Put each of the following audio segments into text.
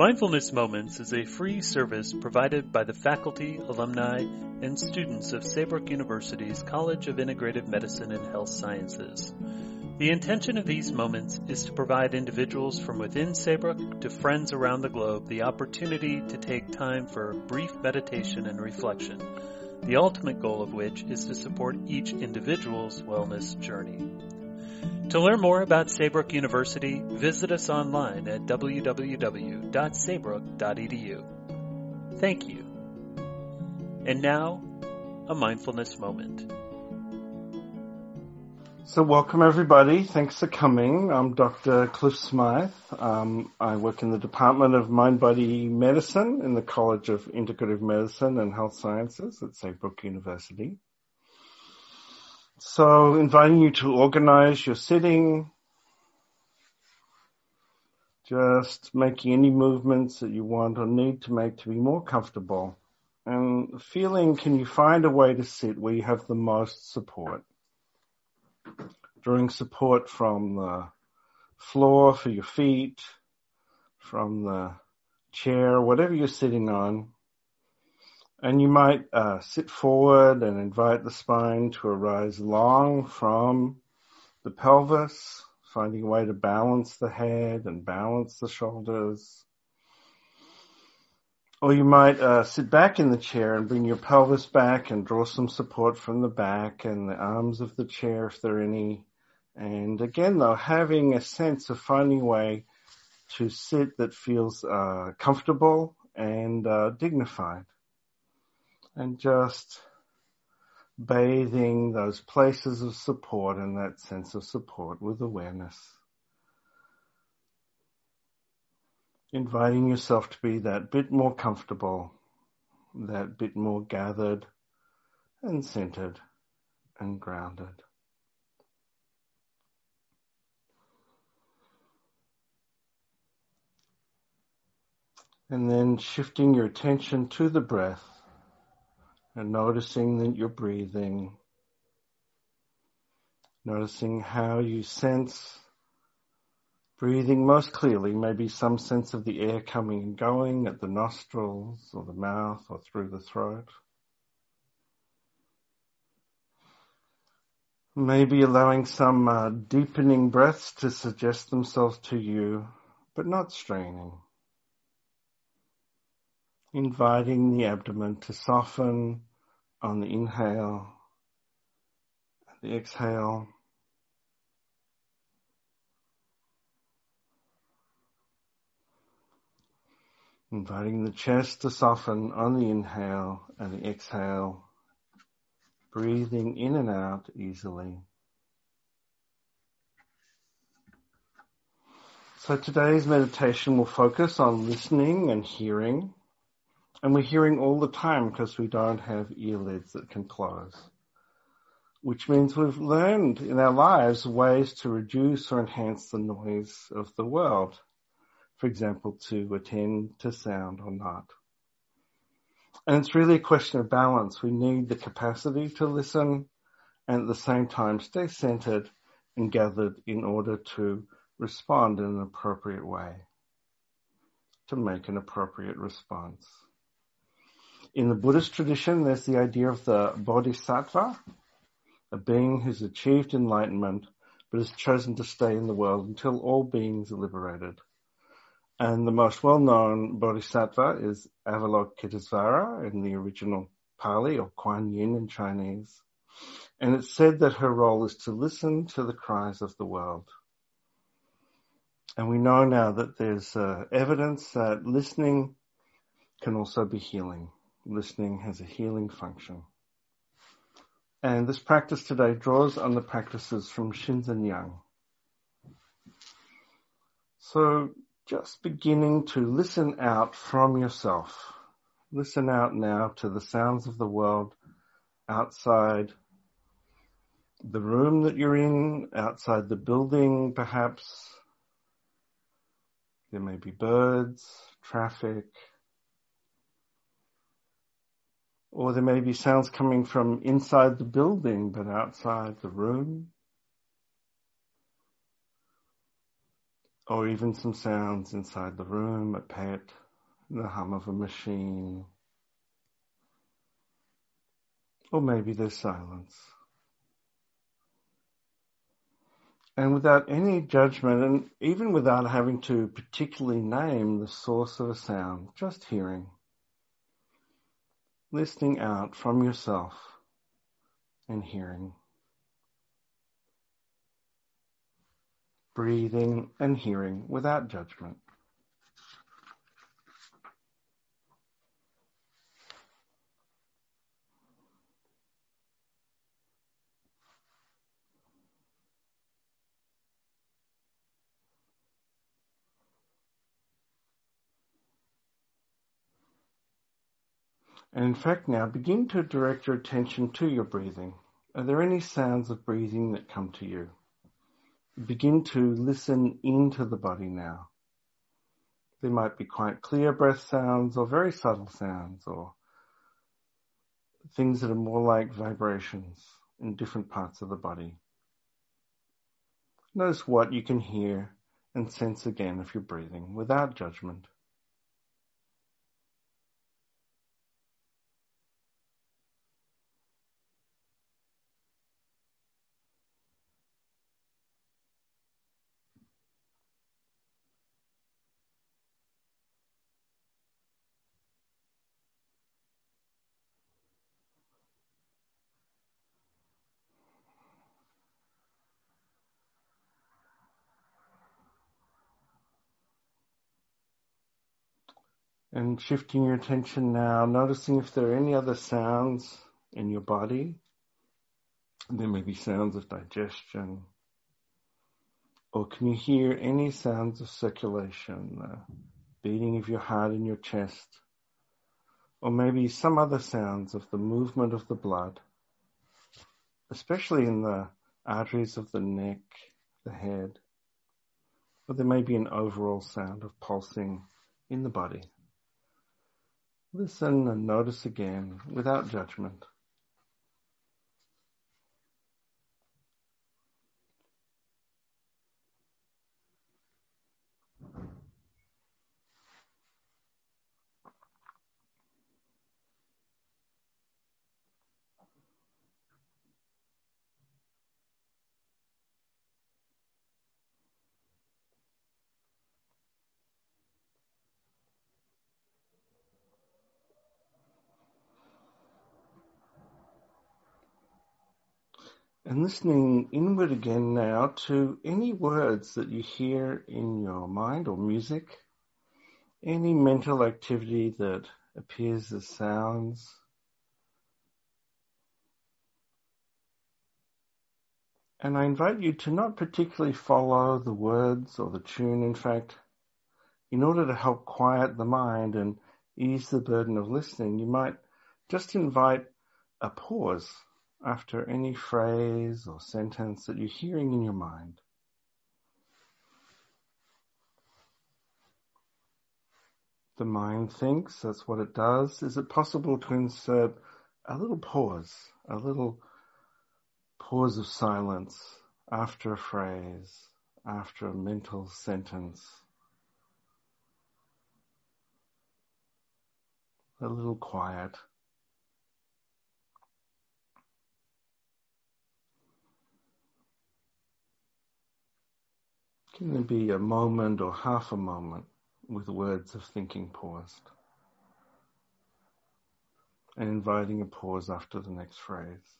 Mindfulness Moments is a free service provided by the faculty, alumni, and students of Saybrook University's College of Integrative Medicine and Health Sciences. The intention of these moments is to provide individuals from within Saybrook to friends around the globe the opportunity to take time for brief meditation and reflection, the ultimate goal of which is to support each individual's wellness journey. To learn more about Saybrook University, visit us online at www.saybrook.edu. Thank you. And now, a mindfulness moment. So, welcome everybody. Thanks for coming. I'm Dr. Cliff Smyth. Um, I work in the Department of Mind Body Medicine in the College of Integrative Medicine and Health Sciences at Saybrook University. So inviting you to organize your sitting, just making any movements that you want or need to make to be more comfortable. And feeling, can you find a way to sit where you have the most support? Drawing support from the floor for your feet, from the chair, whatever you're sitting on, and you might uh, sit forward and invite the spine to arise long from the pelvis, finding a way to balance the head and balance the shoulders. Or you might uh, sit back in the chair and bring your pelvis back and draw some support from the back and the arms of the chair if there are any. And again, though, having a sense of finding a way to sit that feels uh, comfortable and uh, dignified and just bathing those places of support and that sense of support with awareness. Inviting yourself to be that bit more comfortable, that bit more gathered and centered and grounded. And then shifting your attention to the breath and noticing that you're breathing, noticing how you sense breathing most clearly, maybe some sense of the air coming and going at the nostrils or the mouth or through the throat. Maybe allowing some uh, deepening breaths to suggest themselves to you, but not straining inviting the abdomen to soften on the inhale and the exhale. Inviting the chest to soften on the inhale and the exhale, breathing in and out easily. So today's meditation will focus on listening and hearing. And we're hearing all the time because we don't have earlids that can close. Which means we've learned in our lives ways to reduce or enhance the noise of the world. For example, to attend to sound or not. And it's really a question of balance. We need the capacity to listen and at the same time stay centered and gathered in order to respond in an appropriate way, to make an appropriate response. In the Buddhist tradition, there's the idea of the bodhisattva, a being who's achieved enlightenment but has chosen to stay in the world until all beings are liberated. And the most well-known bodhisattva is Avalokitesvara in the original Pali or Kuan Yin in Chinese. And it's said that her role is to listen to the cries of the world. And we know now that there's uh, evidence that listening can also be healing listening has a healing function. And this practice today draws on the practices from Shinzen Young. So just beginning to listen out from yourself. Listen out now to the sounds of the world outside the room that you're in, outside the building perhaps. There may be birds, traffic, Or there may be sounds coming from inside the building but outside the room. or even some sounds inside the room, a pet, the hum of a machine, or maybe there's silence. And without any judgment, and even without having to particularly name the source of a sound, just hearing, listening out from yourself and hearing. breathing and hearing without judgment. And in fact, now begin to direct your attention to your breathing. Are there any sounds of breathing that come to you? begin to listen into the body now. They might be quite clear breath sounds or very subtle sounds or things that are more like vibrations in different parts of the body. Notice what you can hear and sense again if you're breathing without judgment. And shifting your attention now, noticing if there are any other sounds in your body. There may be sounds of digestion. Or can you hear any sounds of circulation, the beating of your heart in your chest? Or maybe some other sounds of the movement of the blood, especially in the arteries of the neck, the head. Or there may be an overall sound of pulsing in the body. Listen and notice again without judgment. And listening inward again now to any words that you hear in your mind or music, any mental activity that appears as sounds. And I invite you to not particularly follow the words or the tune. In fact, in order to help quiet the mind and ease the burden of listening, you might just invite a pause after any phrase or sentence that you're hearing in your mind. The mind thinks, that's what it does. Is it possible to insert a little pause, a little pause of silence after a phrase, after a mental sentence? A little quiet. Can there be a moment or half a moment with words of thinking paused? And inviting a pause after the next phrase.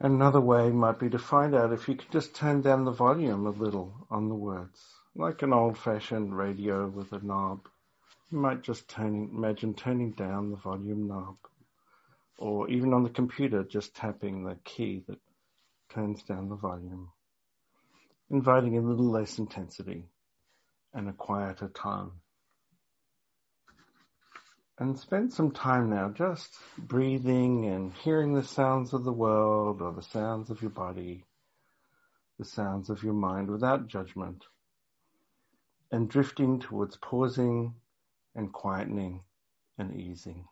Another way might be to find out if you can just turn down the volume a little on the words, like an old-fashioned radio with a knob. You might just turn, imagine turning down the volume knob, or even on the computer, just tapping the key that turns down the volume, inviting a little less intensity and a quieter tone and spend some time now just breathing and hearing the sounds of the world or the sounds of your body, the sounds of your mind without judgment. and drifting towards pausing and quietening and easing.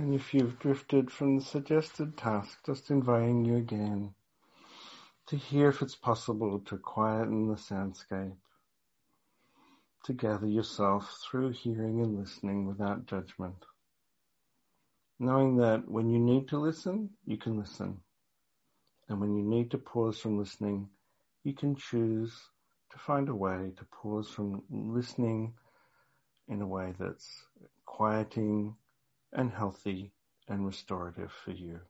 And if you've drifted from the suggested task, just inviting you again to hear if it's possible to quieten the soundscape, to gather yourself through hearing and listening without judgment. Knowing that when you need to listen, you can listen. And when you need to pause from listening, you can choose to find a way to pause from listening in a way that's quieting and healthy and restorative for you.